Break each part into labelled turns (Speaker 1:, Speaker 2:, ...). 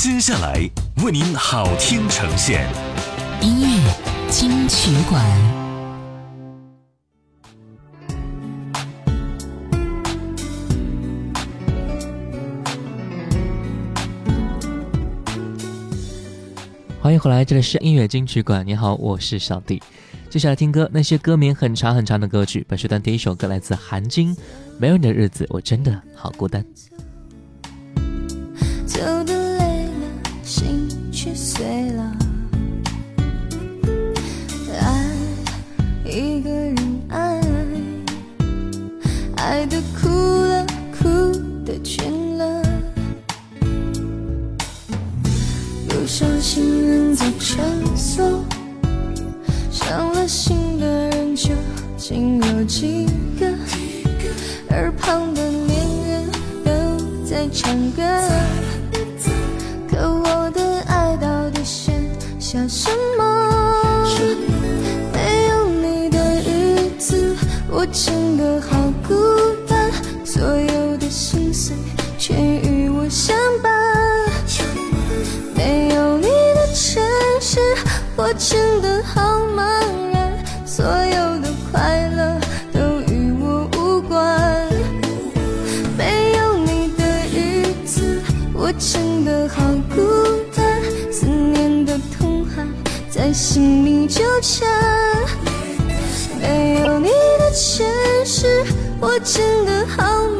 Speaker 1: 接下来为您好听呈现，
Speaker 2: 音乐金曲馆。欢迎回来，这里是音乐金曲馆。你好，我是小弟。接下来听歌，那些歌名很长很长的歌曲。本时段第一首歌来自韩晶，《没有你的日子我真的好孤单》。
Speaker 3: 碎了，爱一个人，爱爱的哭了，哭的倦了，路上行人走穿梭，伤了心的人究竟有几个？耳旁的恋人都在唱歌。什么？没有你的日子，我真的好孤单，所有的心碎全与我相伴。心里纠缠，没有你的城市，我真的好。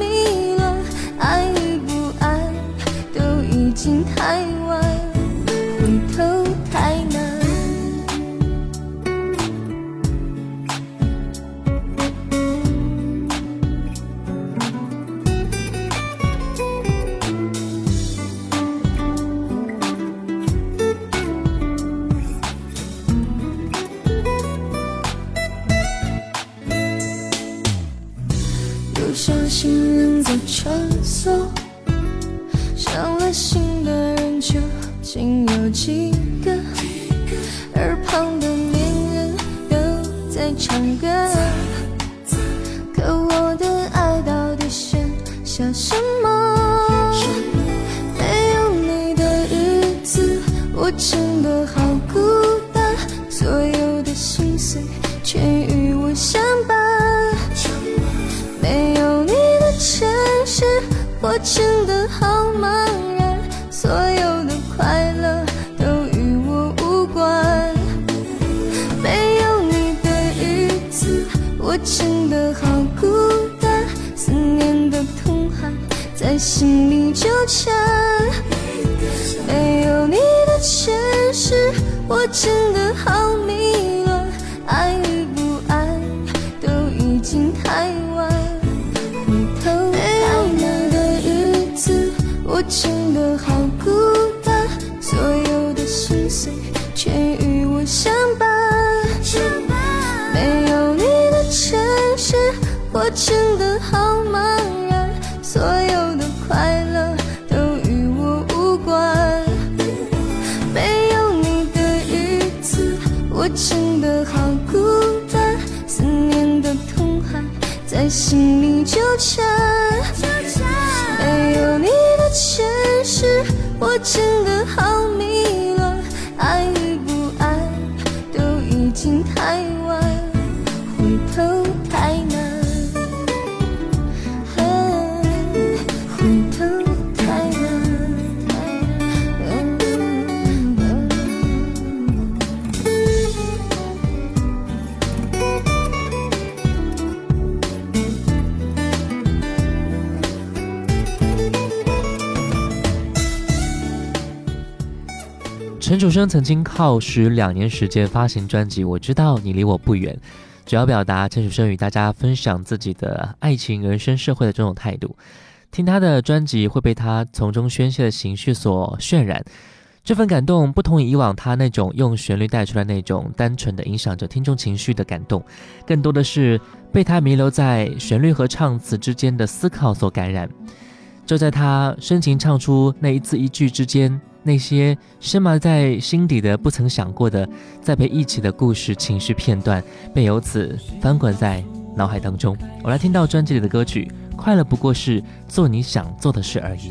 Speaker 3: 想什么？没有你的日子，我真的好孤单。所有的心碎全与我相伴。没有你的城市，我真的好忙。真的。没有你的前世，我真的好。
Speaker 2: 陈楚生曾经耗时两年时间发行专辑《我知道你离我不远》，主要表达陈楚生与大家分享自己的爱情、人生、社会的这种态度。听他的专辑会被他从中宣泄的情绪所渲染，这份感动不同于以往他那种用旋律带出来那种单纯的影响着听众情绪的感动，更多的是被他弥留在旋律和唱词之间的思考所感染。就在他深情唱出那一字一句之间。那些深埋在心底的、不曾想过的、在陪一起的故事、情绪片段，被由此翻滚在脑海当中。我来听到专辑里的歌曲《快乐不过是做你想做的事而已》。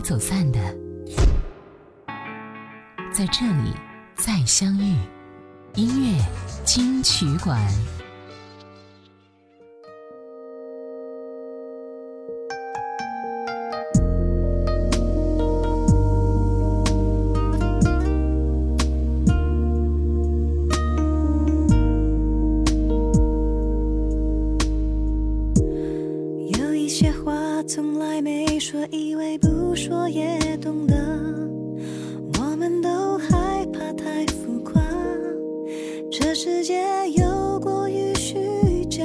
Speaker 4: 走散的，在这里再相遇。音乐金曲馆。说也懂得，我们都害怕太浮夸，这世界有过于虚假。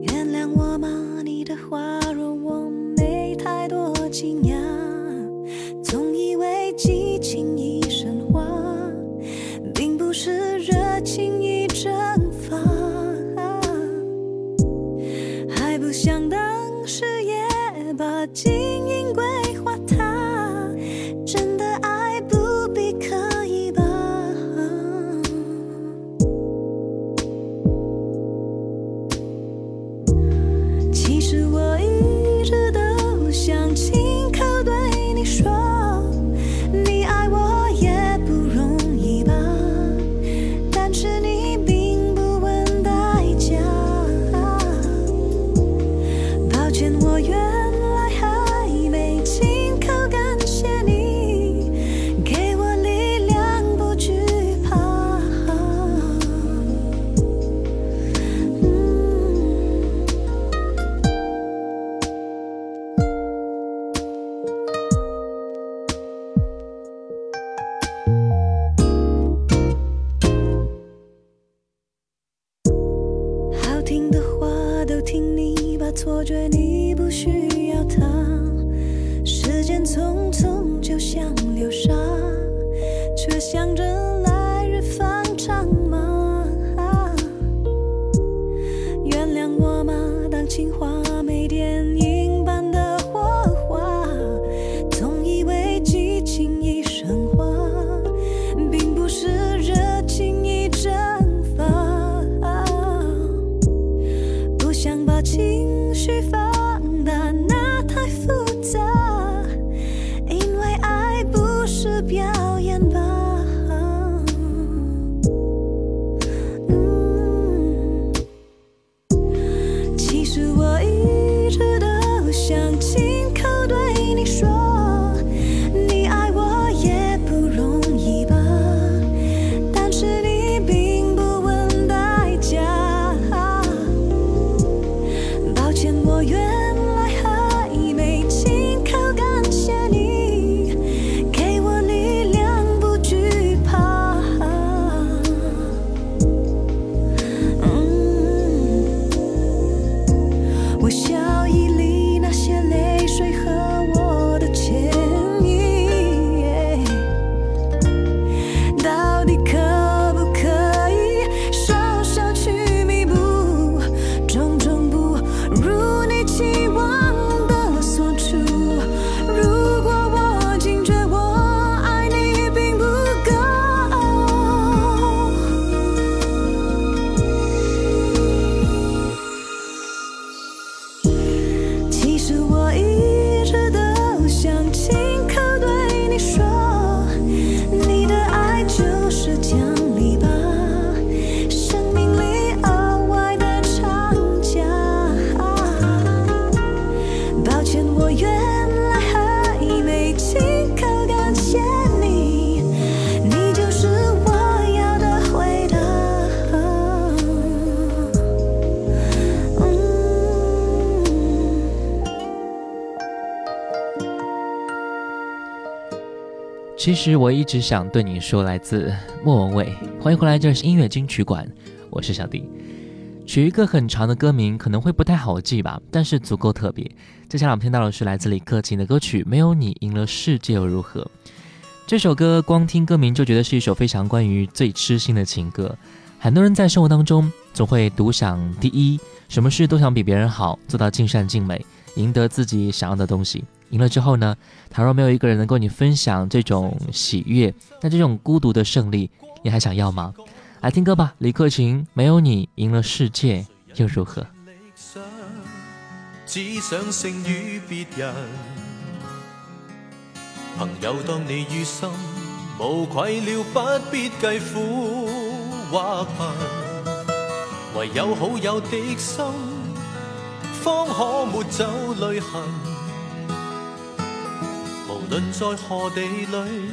Speaker 4: 原谅我吗？你的话。错觉，你不需要他。时间匆匆，就像流沙，却想着来日方长吗？原谅我吗？当情话。Wish I
Speaker 2: 其实我一直想对你说，来自莫文蔚。欢迎回来，这是音乐金曲馆，我是小迪。取一个很长的歌名可能会不太好记吧，但是足够特别。接下来我们听到的是来自李克勤的歌曲《没有你赢了世界又如何》。这首歌光听歌名就觉得是一首非常关于最痴心的情歌。很多人在生活当中总会独享第一，什么事都想比别人好，做到尽善尽美。赢得自己想要的东西。赢了之后呢，倘若没有一个人能跟你分享这种喜悦，那这种孤独的胜利，你还想要吗？来听歌吧，李克勤，《没有你赢了世界又如何》。
Speaker 5: 只想胜于别人，朋友，当你于心无愧了，不必计苦或贫。唯有好友的心方可抹走泪痕，无论在何地里，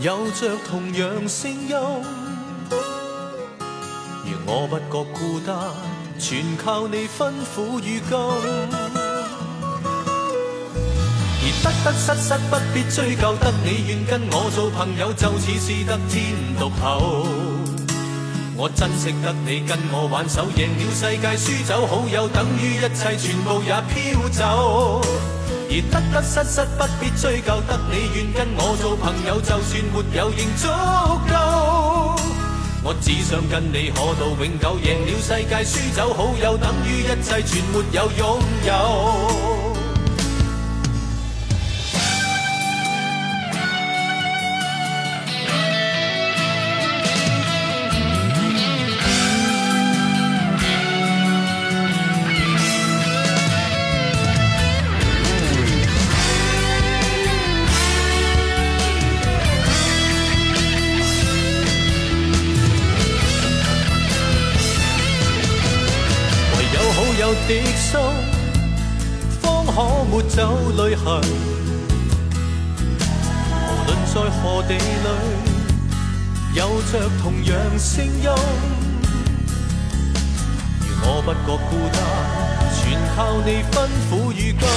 Speaker 5: 有着同样声音。如我不觉孤单，全靠你分苦与甘。而得得失失不必追究，得你愿跟我做朋友，就似是得天独厚。我珍惜得你跟我挽手，赢了世界输走好友，等于一切全部也飘走。而得得失失不必追究，得你愿跟我做朋友，就算没有仍足够。我只想跟你可到永久，赢了世界输走好友，等于一切全没有拥有。走旅行，无论在何地里，有着同样声音。如我不觉孤单，全靠你吩咐与共。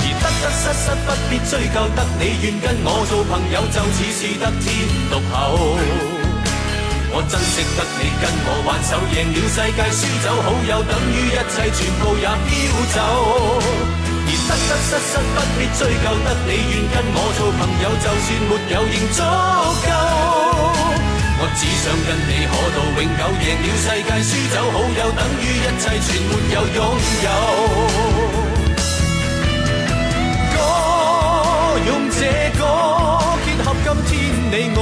Speaker 5: 而得得失失不必追究，得你愿跟我做朋友，就似是得天独厚。我珍惜得你跟我挽手，赢了世界输走好友，等于一切全部也飘走。而得得失失不必追究，得你愿跟我做朋友，就算没有仍足够。我只想跟你可到永久，赢了世界输走好友，等于一切全没有拥有。歌用这歌结合今天你我。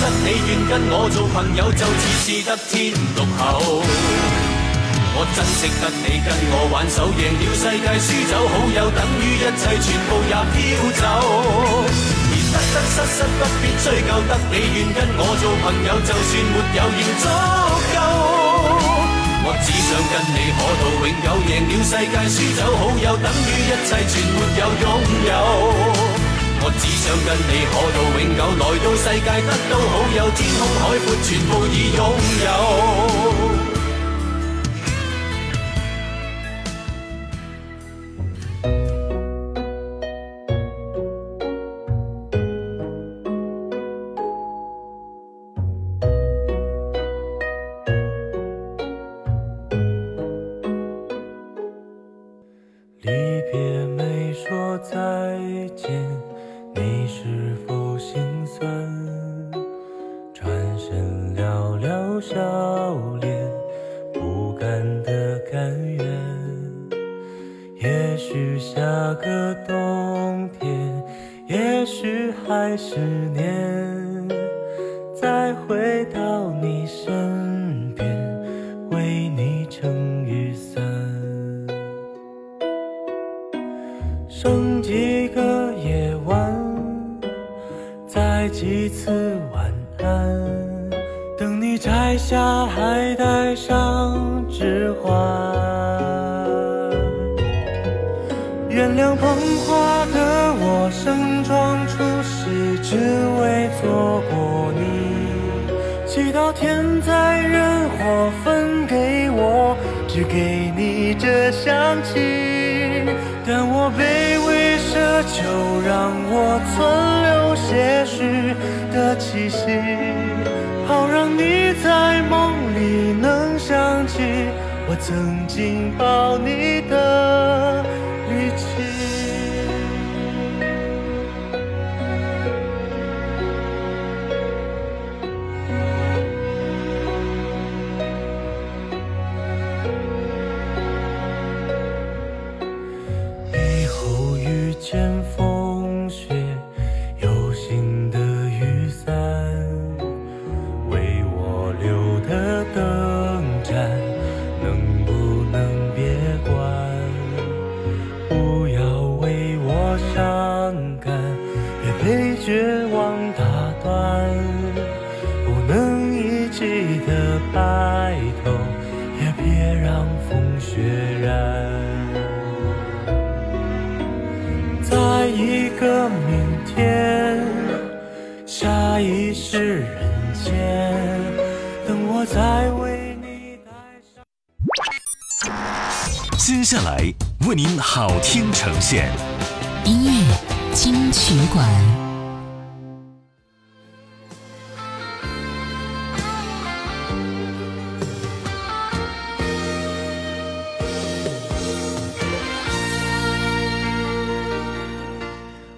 Speaker 5: 得你愿跟我做朋友，就似是得天独厚。我珍惜得你跟我挽手，赢了世界输走好友，等于一切全部也飘走。得得失失不必追究，得你愿跟我做朋友，就算没有仍足够。我只想跟你可到永久，赢了世界输走好友，等于一切全没有拥有。我只想跟你可到永久，来到世界得到好友，天空海阔全部已拥有。
Speaker 6: 祈祷天灾人祸分给我，只给你这香气。但我卑微奢求，让我存留些许的气息，好让你在梦里能想起我曾经抱你的。人间，等我再为你
Speaker 1: 接下来为您好听呈现，
Speaker 4: 音乐金曲馆。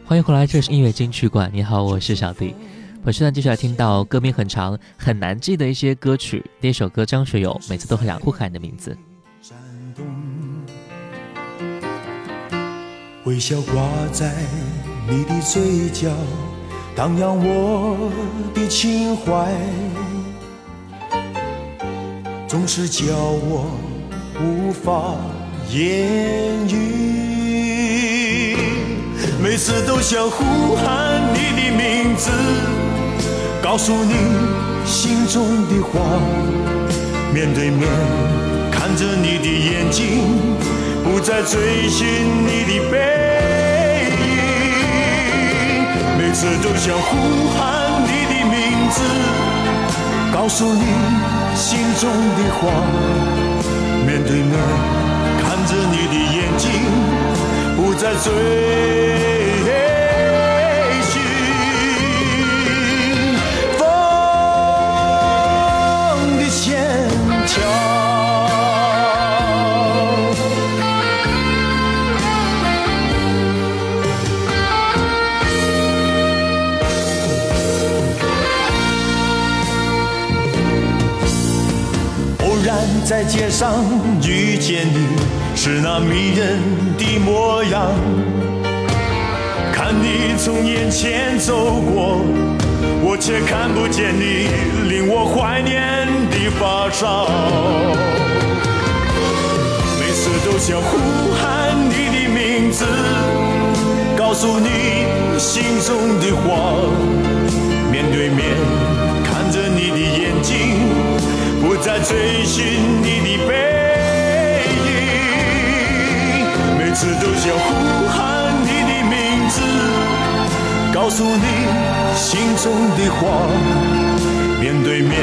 Speaker 2: 欢迎回来，这是音乐金曲馆。你好，我是小弟。我现在就是来听到歌名很长，很难记的一些歌曲。第一首歌，张学友，每次都很想呼喊你的名字。
Speaker 7: 微笑挂在你的嘴角，荡漾我的情怀，总是叫我无法言语。每次都想呼喊你的名字，告诉你心中的话，面对面看着你的眼睛，不再追寻你的背影。每次都想呼喊你的名字，告诉你心中的话，面对面看着你的眼睛，不再追。在街上遇见你，是那迷人的模样。看你从眼前走过，我却看不见你令我怀念的发梢。每次都想呼喊你的名字，告诉你心中的话，面对面。不再追寻你的背影，每次都想呼喊你的名字，告诉你心中的话，面对面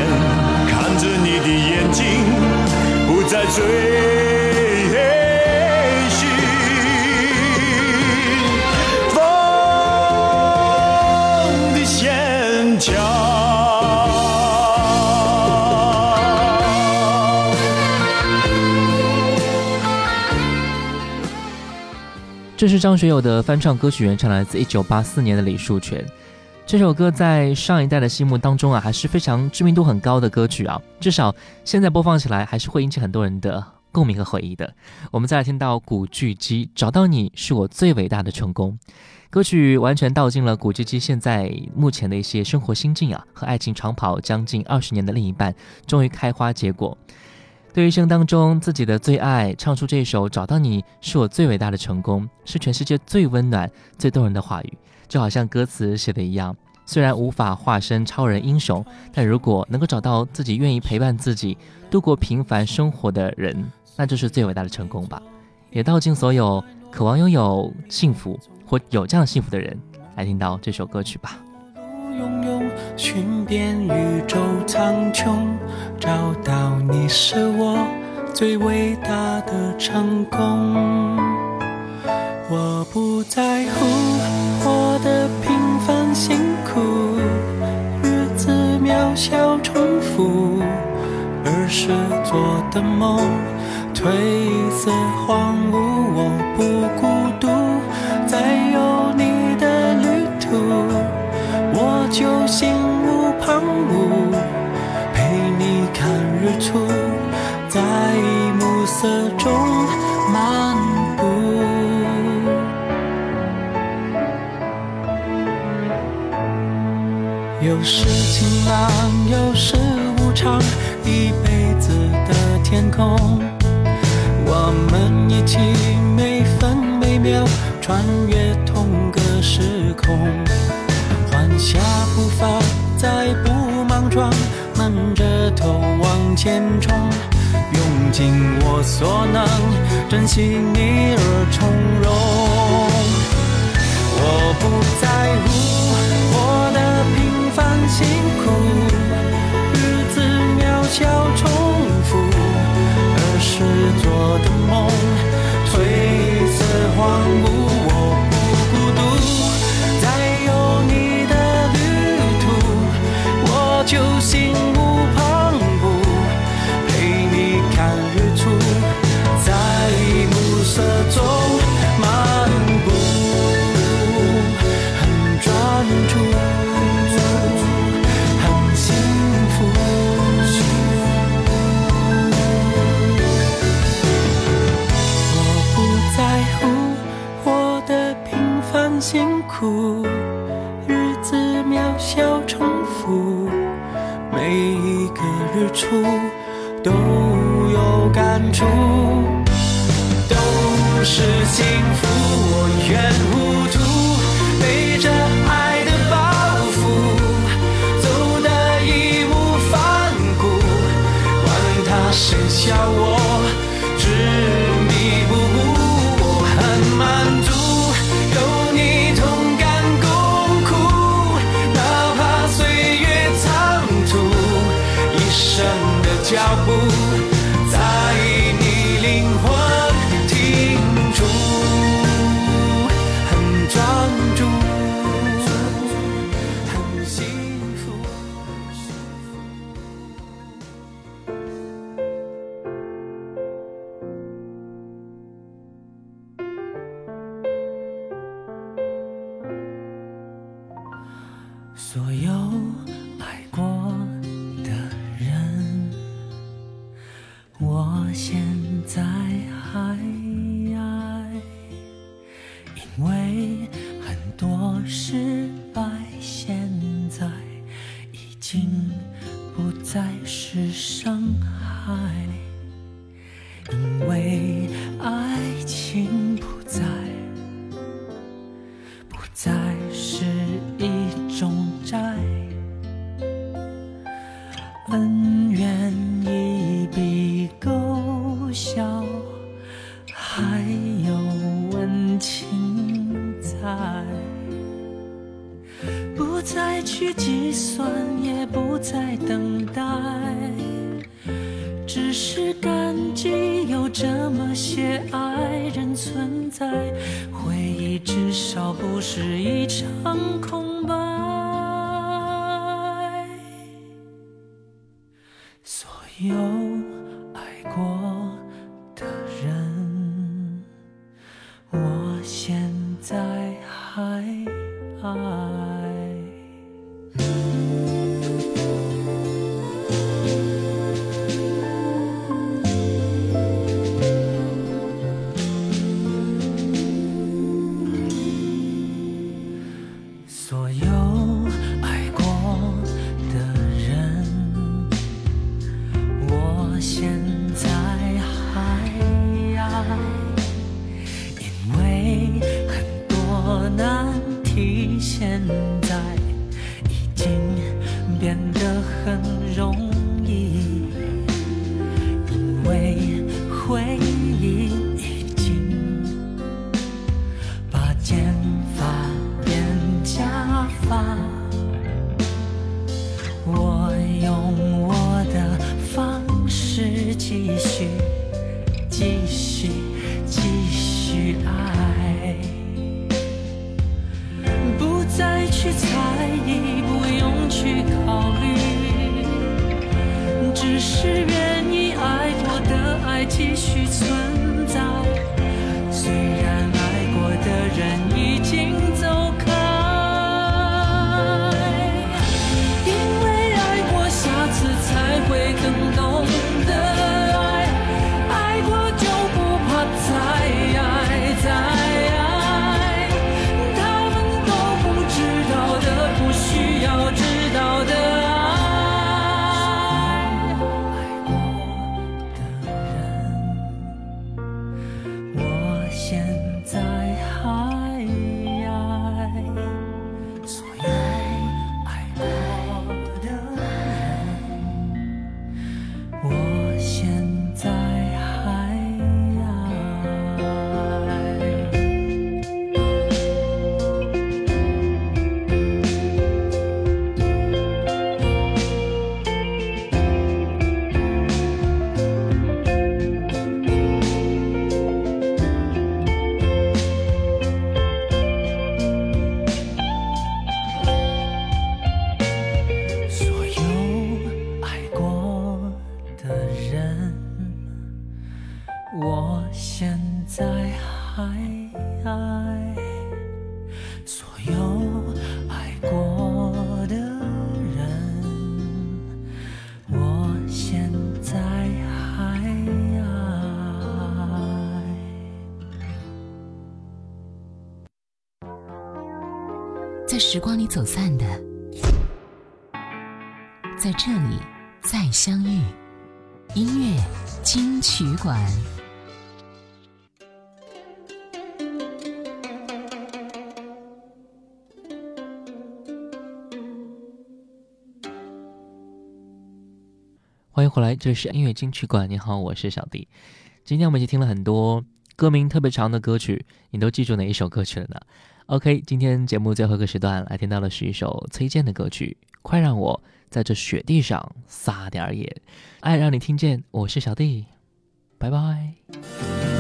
Speaker 7: 看着你的眼睛，不再追。
Speaker 2: 这是张学友的翻唱歌曲，原唱来自一九八四年的李树泉。这首歌在上一代的心目当中啊，还是非常知名度很高的歌曲啊，至少现在播放起来还是会引起很多人的共鸣和回忆的。我们再来听到古巨基，《找到你是我最伟大的成功》歌曲，完全道尽了古巨基现在目前的一些生活心境啊，和爱情长跑将近二十年的另一半终于开花结果。对一生当中自己的最爱，唱出这首《找到你》是我最伟大的成功，是全世界最温暖、最动人的话语。就好像歌词写的一样，虽然无法化身超人英雄，但如果能够找到自己愿意陪伴自己度过平凡生活的人，那就是最伟大的成功吧。也道尽所有渴望拥有幸福或有这样幸福的人来听到这首歌曲吧。
Speaker 6: 寻遍宇宙苍穹，找到你是我最伟大的成功。我不在乎活得平凡辛苦，日子渺小重复，儿时做的梦褪色荒芜，我不顾。就心无旁骛，陪你看日出，在暮色中漫步。有时晴朗，有时无常，一辈子的天空，我们一起每分每秒穿越同个时空。下步伐，再不莽撞，闷着头往前冲，用尽我所能，珍惜你而从容。去计算，也不再等待，只是感激有这么些爱人存在，回忆至少不是一场空。走
Speaker 4: 散的，在这里再相遇。音乐金曲馆，
Speaker 2: 欢迎回来，这是音乐金曲馆。你好，我是小迪。今天我们已经听了很多歌名特别长的歌曲，你都记住哪一首歌曲了呢？OK，今天节目最后一个时段来听到的是一首崔健的歌曲，《快让我在这雪地上撒点野》，爱让你听见，我是小弟，拜拜。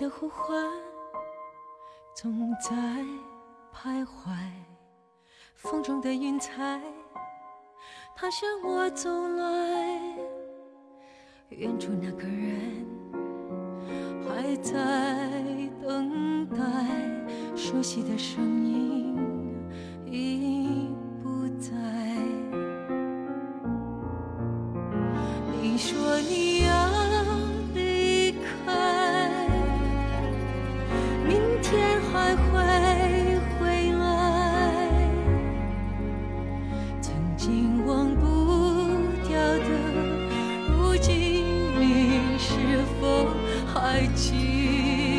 Speaker 8: 的
Speaker 9: 呼唤总在徘徊，风中的云彩，它向我走来。远处那个人还在等待，熟悉的声音已不在。你说你。还记？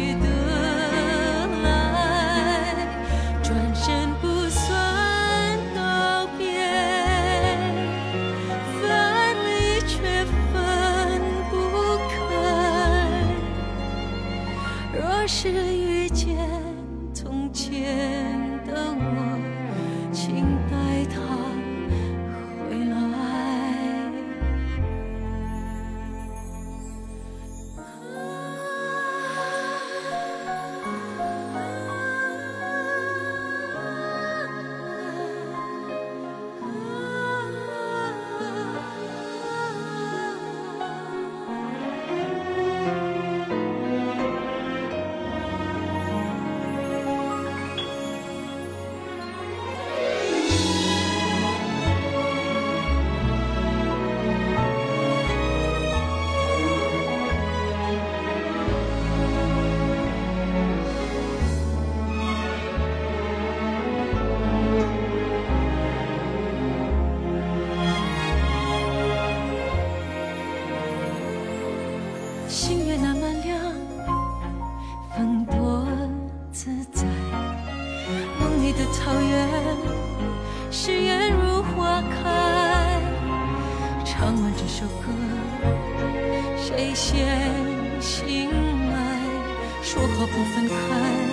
Speaker 9: 心也那么亮，风多自在。梦里的草原，誓言如花开。唱完这首歌，谁先醒来？说好不分开。